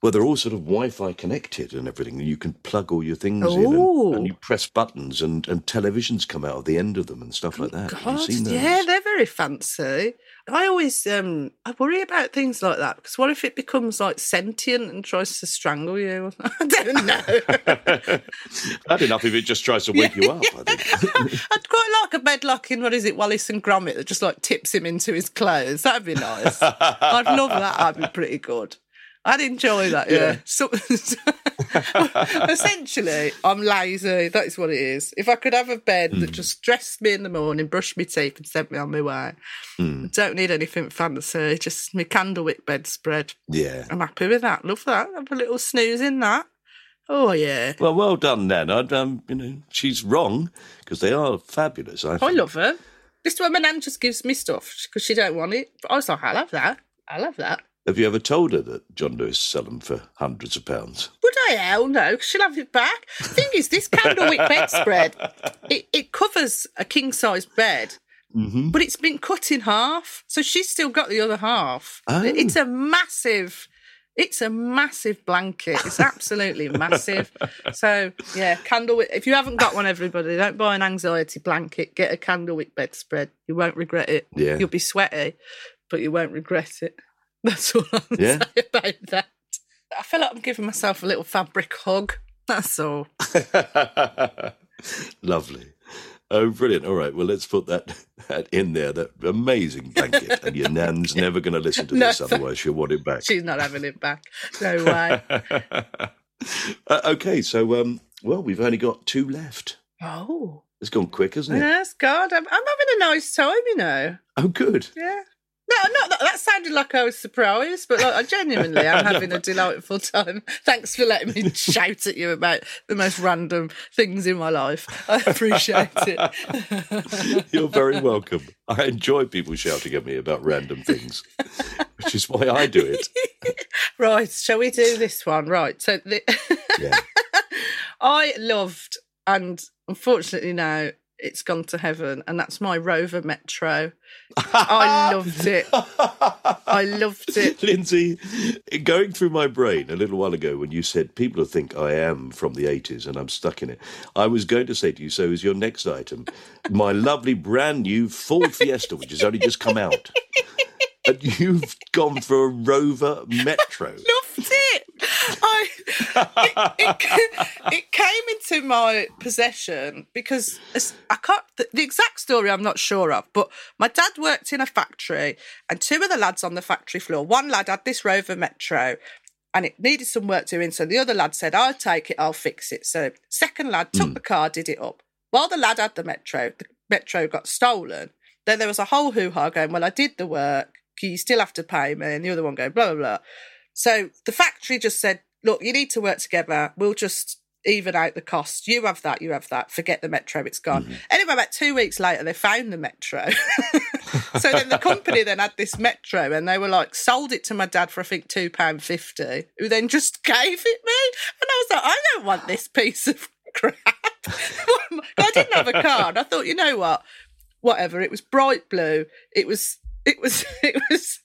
well, they're all sort of Wi-Fi connected and everything, you can plug all your things in, and, and you press buttons, and, and televisions come out of the end of them and stuff like that. Have you God, seen those? yeah, they're very fancy. I always um I worry about things like that because what if it becomes like sentient and tries to strangle you? I don't know. Bad enough if it just tries to wake you up. I think. I'd quite like a bed like in what is it, Wallace and Gromit that just like tips him into his clothes. That'd be nice. I'd love that. That'd be pretty good. I'd enjoy that. Yeah. Yeah. So, essentially, I'm lazy. That is what it is. If I could have a bed Hmm. that just dressed me in the morning, brushed my teeth, and sent me on my way, Hmm. I don't need anything fancy. Just my candlewick bedspread. yeah. I'm happy with that. Love that. Have a little snooze in that. Oh yeah. Well, well done, Nan. I'd, um, you know, she's wrong because they are fabulous. I, I love her. This is why my nan just gives me stuff because she don't want it. But I was like, I love that. I love that. Have you ever told her that John Lewis sell them for hundreds of pounds? Would I? Hell no, she'll have it back. Thing is, this candlewick bedspread, it, it covers a king size bed, Mm-hmm. but it's been cut in half, so she's still got the other half. Oh. It's a massive. It's a massive blanket. It's absolutely massive. So yeah, candlewick. If you haven't got one, everybody, don't buy an anxiety blanket. Get a candlewick bedspread. You won't regret it. Yeah. You'll be sweaty, but you won't regret it. That's all I'm Yeah. say about that. I feel like I'm giving myself a little fabric hug. That's all. Lovely. Oh, brilliant. All right. Well, let's put that, that in there. That amazing blanket. And your nan's never going to listen to No, this, otherwise she'll want it back. She's not having it back. No way. Uh, okay. So, um, well, we've only got two left. oh. It's gone quick, hasn't it? Yes, God, I'm, I'm having a nice time, you know. Oh, good. Yeah. No, not that. That sounded like I was surprised, but like, I genuinely am having a delightful time. Thanks for letting me shout at you about the most random things in my life. I appreciate it. You're very welcome. I enjoy people shouting at me about random things, which is why I do it. right, shall we do this one? Right. So the, Yeah. I loved, and unfortunately now it's gone to heaven, and that's my Rover Metro. I loved it. I loved it. Lindsey, going through my brain a little while ago when you said people think I am from the 80s and I'm stuck in it, I was going to say to you, so is your next item my lovely brand new Ford Fiesta, which has only just come out. And you've gone for a Rover Metro. loved it. I it, it, it came into my possession because I can't. The, the exact story I'm not sure of, but my dad worked in a factory, and two of the lads on the factory floor. One lad had this Rover Metro. And it needed some work doing, so the other lad said, "I'll take it, I'll fix it." So second lad took hmm. the car, did it up. While the lad had the Metro, the Metro got stolen. Then there was a whole hoo ha going, "Well, I did the work, you still have to pay me," and the other one going, "Blah blah blah." So the factory just said, look, you need to work together. We'll just even out the cost. You have that, you have that. Forget the metro, it's gone. Mm-hmm. Anyway, about two weeks later, they found the metro. so then the company then had this metro and they were like, sold it to my dad for I think £2.50, who then just gave it me. And I was like, I don't want this piece of crap. I didn't have a card. I thought, you know what? Whatever. It was bright blue. It was it was it was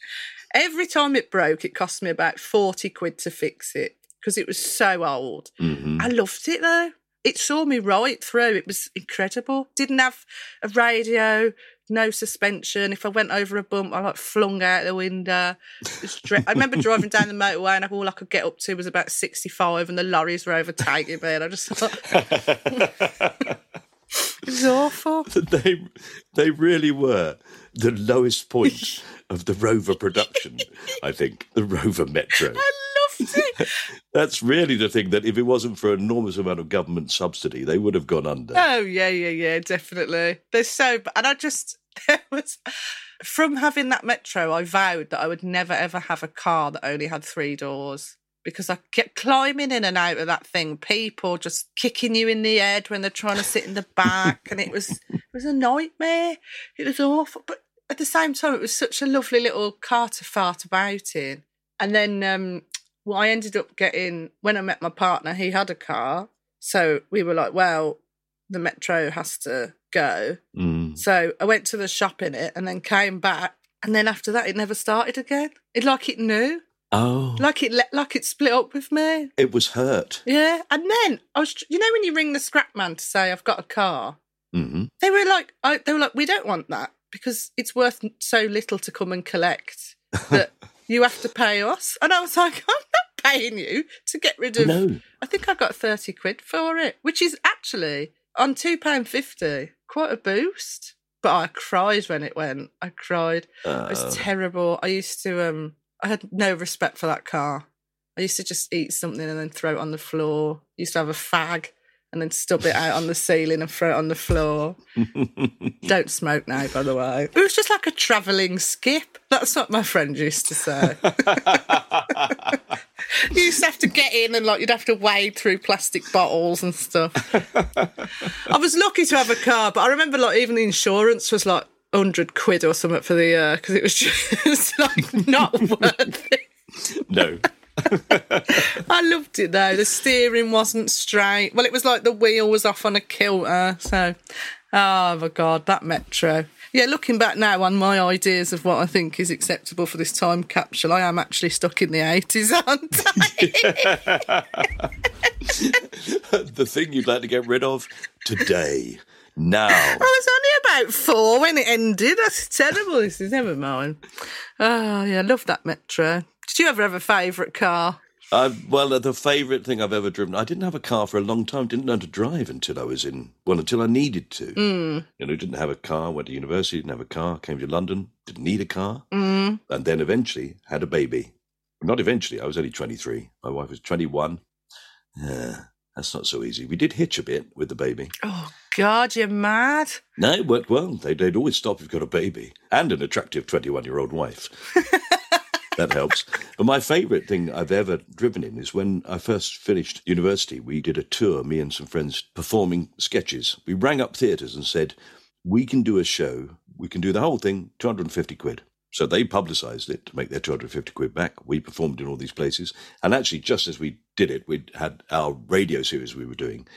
every time it broke, it cost me about 40 quid to fix it because it was so old. Mm-hmm. I loved it though. It saw me right through. It was incredible. Didn't have a radio, no suspension. If I went over a bump, I like flung out the window. Dre- I remember driving down the motorway and all I could get up to was about 65 and the lorries were overtaking me. And I just thought, it was awful. they they really were the lowest point of the Rover production. I think the Rover Metro. I loved it. That's really the thing that if it wasn't for an enormous amount of government subsidy, they would have gone under. Oh yeah, yeah, yeah, definitely. They're so, and I just there was from having that metro, I vowed that I would never ever have a car that only had three doors because I kept climbing in and out of that thing. People just kicking you in the head when they're trying to sit in the back, and it was it was a nightmare. It was awful, but at the same time, it was such a lovely little car to fart about in. And then um, well, I ended up getting when I met my partner, he had a car. So we were like, well, the metro has to go. Mm. So I went to the shop in it and then came back. And then after that, it never started again. It like it knew, Oh, like it le- like it split up with me. it was hurt. Yeah. And then I was, you know, when you ring the scrap man to say I've got a car, hmm they were like, I, they were like, we don't want that because it's worth so little to come and collect that you have to pay us. And I was like, I'm not paying you to get rid of. No. I think I got thirty quid for it, which is actually on two pound fifty, quite a boost. But I cried when it went. I cried. It was terrible. I used to um I had no respect for that car. I used to just eat something and then throw it on the floor. used to have a fag and then stub it out on the ceiling and throw it on the floor. Don't smoke now, by the way. It was just like a travelling skip. That's what my friend used to say. you used to have to get in and like you'd have to wade through plastic bottles and stuff. I was lucky to have a car, but I remember like even the insurance was like hundred quid or something for the uh, year because it was just like not worth it. no. I loved it though. The steering wasn't straight. Well, it was like the wheel was off on a kilter. So, oh my god, that metro. Yeah, looking back now on my ideas of what I think is acceptable for this time capsule, I am actually stuck in the eighties, aren't I? the thing you'd like to get rid of today, now. I was only about four when it ended. That's terrible. This is never mind. Oh yeah, I love that metro. Did you ever have a favourite car? Uh, well, the favourite thing I've ever driven. I didn't have a car for a long time. Didn't learn to drive until I was in. Well, until I needed to. Mm. You know, didn't have a car. Went to university. Didn't have a car. Came to London. Didn't need a car. Mm. And then eventually had a baby. Not eventually. I was only twenty three. My wife was twenty one. Yeah, that's not so easy. We did hitch a bit with the baby. Oh God, you're mad. No, it worked well. They'd, they'd always stop if you've got a baby and an attractive 21 year old wife. that helps. But my favourite thing I've ever driven in is when I first finished university, we did a tour, me and some friends, performing sketches. We rang up theatres and said, We can do a show, we can do the whole thing, 250 quid. So they publicised it to make their 250 quid back. We performed in all these places. And actually, just as we did it, we had our radio series we were doing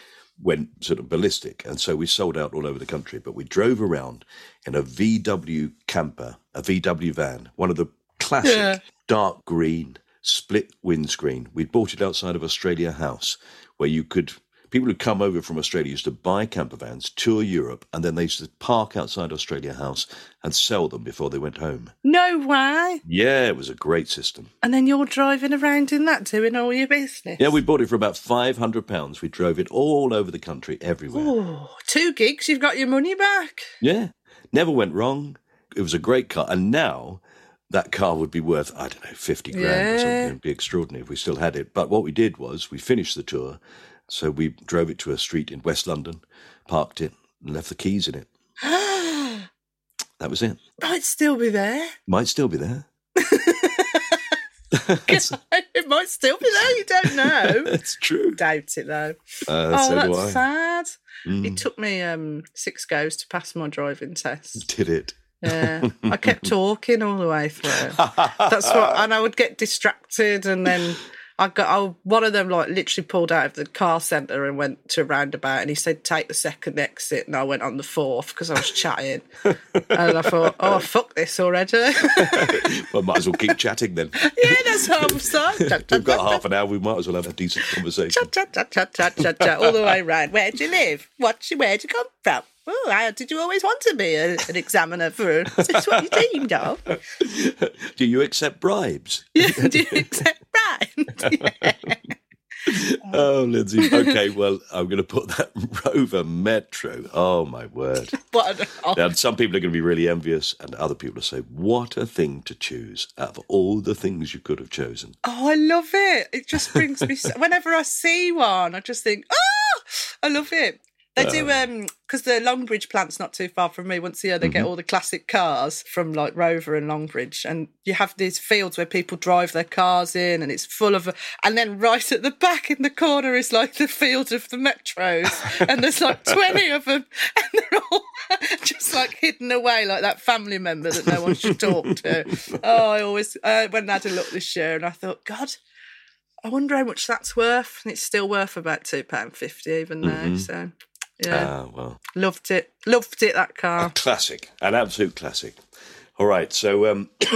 went sort of ballistic. And so we sold out all over the country. But we drove around in a VW camper, a VW van, one of the classic Yeah. dark green split windscreen. We bought it outside of Australia House, where you could. People who come over from Australia used to buy camper vans, tour Europe, and then they used to park outside Australia House and sell them before they went home. No way. Yeah, it was a great system. And then you're driving around in that, doing all your business. Yeah, we bought it for about five hundred pounds. We drove it all over the country, everywhere. Oh, two gigs, you've got your money back. Yeah, never went wrong. It was a great car, and now that car would be worth I don't know fifty grand or something. It'd be extraordinary if we still had it. But what we did was we finished the tour, so we drove it to a street in West London, parked it, and left the keys in it. That was it. Might still be there. Might still be there. it might still be there, you don't know. That's true. Doubt it though. Uh, oh, so that's sad. Mm. It took me um, six goes to pass my driving test. Did it? Yeah, I kept talking all the way through. That's what, and I would get distracted, and then I got I, one of them like literally pulled out of the car centre and went to a roundabout, and he said take the second exit, and I went on the fourth because I was chatting, and I thought, oh fuck this already. well, might as well keep chatting then. yeah, that's how I'm saying. We've got half an hour. We might as well have a decent conversation. Chat, chat, chat, chat, chat, chat, chat, all the way round. Where'd you live? What? you- Where'd you come from? Oh, how did you always want to be a, an examiner for? Is this what you dreamed of? Do you accept bribes? Yeah, do you accept right? Oh, Lindsey. Okay, well, I'm going to put that Rover Metro. Oh, my word. What Now, some people are going to be really envious, and other people will say, What a thing to choose out of all the things you could have chosen. Oh, I love it. It just brings me. So, whenever I see one, I just think, oh, I love it. They do um because the Longbridge plant's not too far from me. Once a year, they get all the classic cars from like Rover and Longbridge, and you have these fields where people drive their cars in, and it's full of. And then right at the back in the corner is like the field of the metros, and there's like twenty of them, and they're all just like hidden away like that family member that no one should talk to. Oh, I always uh, went and had a look this year, and I thought, God. I wonder how much that's worth, and it's still worth about two pound fifty even now. So, yeah, Ah, well, loved it, loved it. That a car. classic, an absolute classic. All right, so, um,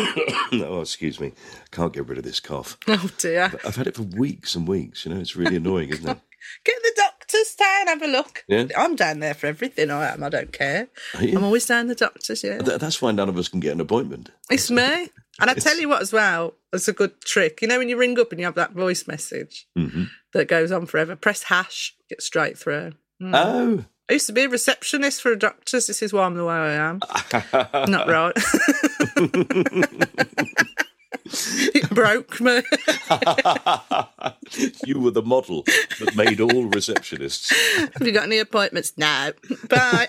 oh, excuse me. Can't get rid of this cough. Oh dear. I've had it for weeks and weeks. You know, it's really annoying, isn't it? Get the doctors down, have a look. Yeah. I'm down there for everything. I am. I don't care. I'm always down the doctors. Yeah, Th- That's why none of us can get an appointment. it's me. And I tell you what, as well, it's a good trick. You know, when you ring up and you have that voice message hmm that goes on forever, press hash, get straight through. Mm. Oh, I used to be a receptionist for a doctor's. This is why I'm the way I am. Not right. it broke me. you were the model that made all receptionists. Have you got any appointments? No. Bye.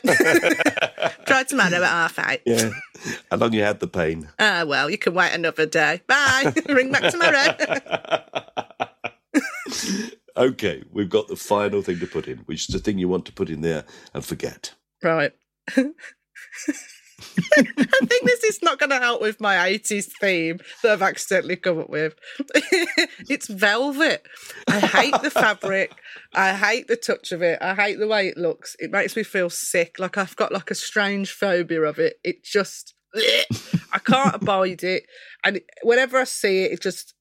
Try tomorrow at half eight. Yeah. How long you had the pain? Ah, well, you can wait another day. Bye. Ring back tomorrow. Okay, we've got the final thing to put in, which is the thing you want to put in there and forget. right. I think this is not going to help with my 80s theme that I've accidentally come up with. it's velvet. I hate the fabric. I hate the touch of it. I hate the way it looks. It makes me feel sick. Like I've got like a strange phobia of it. It just, I can't abide it. And whenever I see it, it just,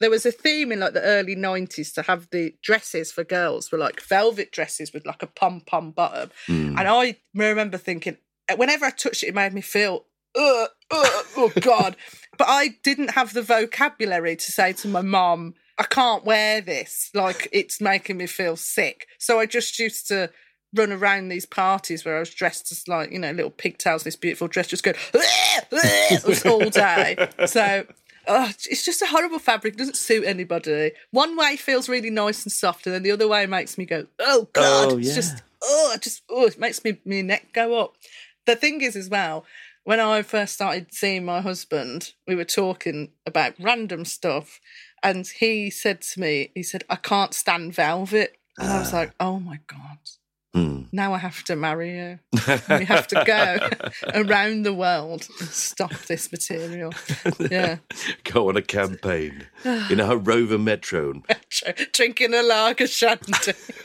there was a theme in like the early 90s to have the dresses for girls were like velvet dresses with like a pom pom bottom. Hmm. And I remember thinking, whenever I touched it, it made me feel, Ugh, ugh, oh God. but I didn't have the vocabulary to say to my mom, I can't wear this. Like it's making me feel sick. So I just used to run around these parties where I was dressed as like, you know, little pigtails, this beautiful dress, just going all day. So oh, it's just a horrible fabric. It doesn't suit anybody. One way feels really nice and soft, and then the other way makes me go, oh god. Oh, It's just oh, it just oh, it makes me my neck go up. The thing is, as well, when I first started seeing my husband, we were talking about random stuff, and he said to me, he said, "I can't stand velvet," and I was ah. like, "Oh my god." Hmm. Now I have to marry you. We have to go around the world and stop this material. Yeah. Go on a campaign in a Rover Metro. and- drinking a lager shandy.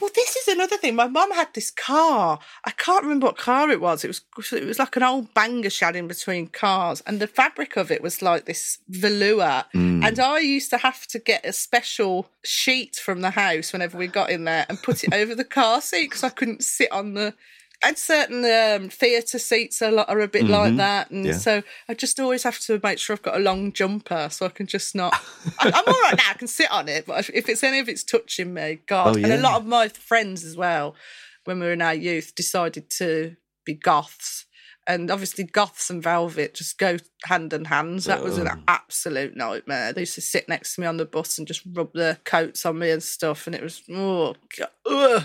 well, this is another thing. My mum had this car. I can't remember what car it was. It was it was like an old banger shed in between cars, and the fabric of it was like this velour. And I used to have to get a special sheet from the house whenever we got in there and put it over the car seat because I couldn't sit on the. And certain um, theatre seats are, are a bit like that, and Yeah. so I just always have to make sure I've got a long jumper so I can just not. I, I'm all right now; I can sit on it, but if, if it's any of it's touching me, God. Oh, And a lot of my friends as well, when we were in our youth, decided to be goths, and obviously goths and velvet just go hand in hand. That was an Oh. absolute nightmare. They used to sit next to me on the bus and just rub their coats on me and stuff, and it was oh God, ugh.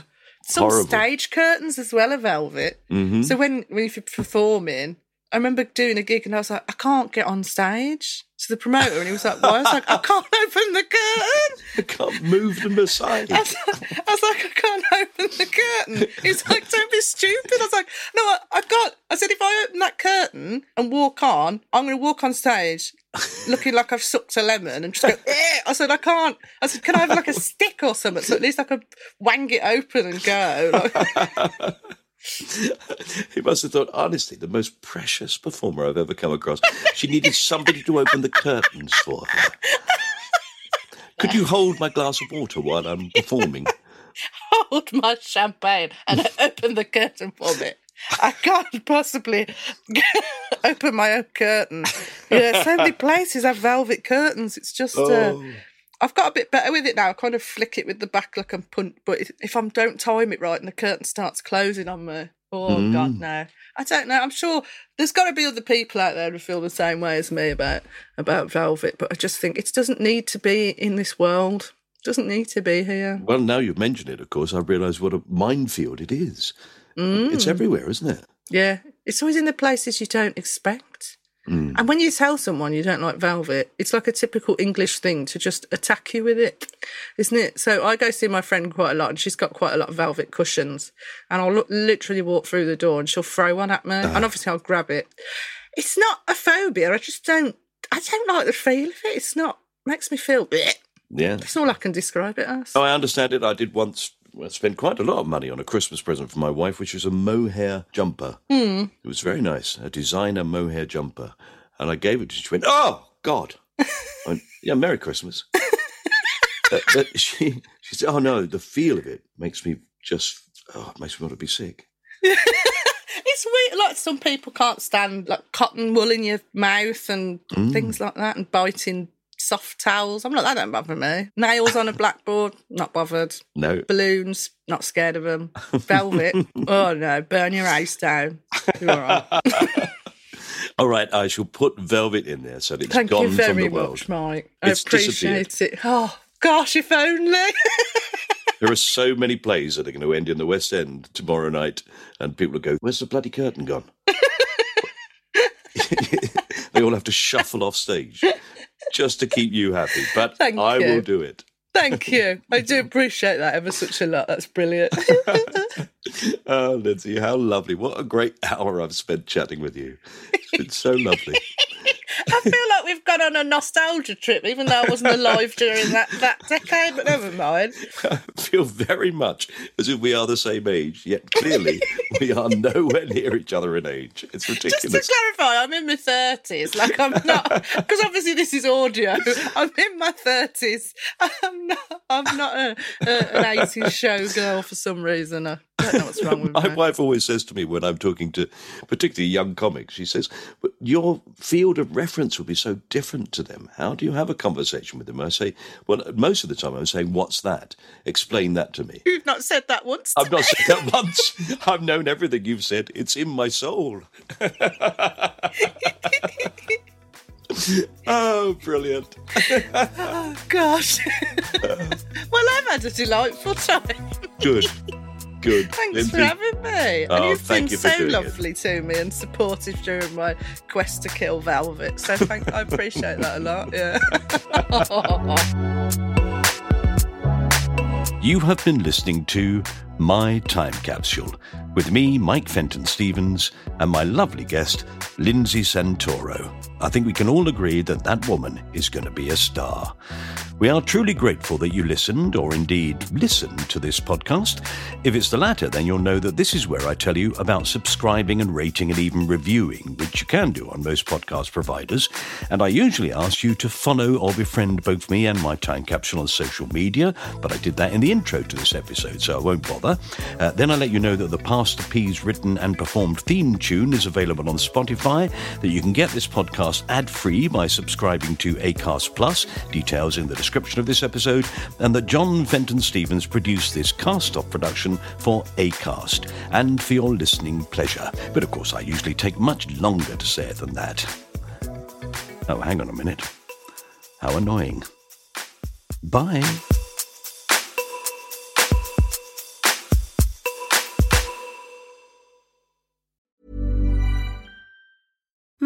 Some Horrible. stage curtains as well are velvet. Mhm. So when when you're performing, I remember doing a gig and I was like, I can't get on stage to the promoter, and he was like, Why? I was like, I can't open the curtain. I can't move them aside. I was, I was like, I can't open the curtain. He's like, Don't be stupid. I was like, No, I, I got. I said, if I open that curtain and walk on, I'm going to walk on stage looking like I've sucked a lemon and just go. Eh. I said, I can't. I said, Can I have like a stick or something so at least I could wang it open and go? Like, he must have thought, honestly, the most precious performer I've ever come across. She needed somebody to open the curtains for her. Could you hold my glass of water while I'm performing? hold my champagne and open the curtain for me. I can't possibly open my own curtain. Yeah, so many places have velvet curtains. It's just. Uh, Oh. I've got a bit better with it now. I kind of flick it with the back like and punt. But if- if I don't time it right and the curtain starts closing on me, oh Mm. god, no! I don't know. I'm sure there's got to be other people out there who feel the same way as me about about velvet. But I just think it doesn't need to be in this world. It doesn't need to be here. Well, now you've mentioned it, of course, I realise what a minefield it is. Mm. It's everywhere, isn't it? Yeah, it's always in the places you don't expect. And when you tell someone you don't like velvet, it's like a typical English thing to just attack you with it, isn't it? So I go see my friend quite a lot, and she's got quite a lot of velvet cushions. And I'll look, literally walk through the door, and she'll throw one at me, and obviously I'll grab it. It's not a phobia. I just don't. I don't like the feel of it. It's not. Makes me feel. bleh. Yeah. That's all I can describe it as. Oh, I understand it. I did once well, spent quite a lot of money on a Christmas present for my wife, which was a mohair jumper. Mm. It was very nice, a designer mohair jumper. And I gave it to her. She went, Oh, God. I went, yeah, Merry Christmas. but, but she, she said, Oh, no, the feel of it makes me just, oh, it makes me want to be sick. It's weird. Like some people can't stand like cotton wool in your mouth and things like that, and biting soft towels. I'm not that don't bother me. Nails on a blackboard, not bothered. No. Balloons, not scared of them. Velvet, oh no, burn your house down. You're all right. All right, I shall put velvet in there so that it's Thank gone you very from the world. Thank you very much, Mike. I It's appreciate it. Oh gosh, if only. There are so many plays that are going to end in the West End tomorrow night, and people will go, Where's the bloody curtain gone? They all have to shuffle off stage just to keep you happy. But Thank I you. will do it. Thank you. I do appreciate that ever such a lot. That's brilliant. Oh, Lindsey, how lovely. What a great hour I've spent chatting with you. It's been so lovely. I feel like we've gone on a nostalgia trip, even though I wasn't alive during that, that decade, but never mind. I feel very much as if we are the same age, yet clearly we are nowhere near each other in age. It's ridiculous. Just to clarify, I'm in my 30s. Like, I'm not, because obviously this is audio. I'm in my 30s. I'm not, I'm not a, a, an 80s showgirl for some reason. I don't know what's wrong with My wife always says to me when I'm talking to particularly young comics, she says, but your field of reference will be so different to them. How do you have a conversation with them? I say, well, most of the time I'm saying, what's that? Explain that to me. You've not said that once. I've not said that once. I've known everything you've said. It's in my soul. oh, brilliant. Oh, gosh. well, I've had a delightful time. Good. Good. Thanks Lindsey. for having me. Oh, and you've thank been you so doing it. lovely to me and supportive during my quest to kill Velvet. So thank, I appreciate that a lot. Yeah. You have been listening to My Time Capsule with me, Mike Fenton Stevens, and my lovely guest, Lindsey Santoro. I think we can all agree that that woman is going to be a star. We are truly grateful that you listened, or indeed listened, to this podcast. If it's the latter, then you'll know that this is where I tell you about subscribing and rating and even reviewing, which you can do on most podcast providers. And I usually ask you to follow or befriend both me and my time capsule on social media, but I did that in the intro to this episode, so I won't bother. Uh, then I let you know that the Pass The Peas written and performed theme tune is available on Spotify, that you can get this podcast ad free by subscribing to Acast Plus, details in the description of this episode, and that John Fenton Stevens produced this cast off production for Acast and for your listening pleasure. But of course, I usually take much longer to say it than that. Oh, hang on a minute. How annoying. Bye.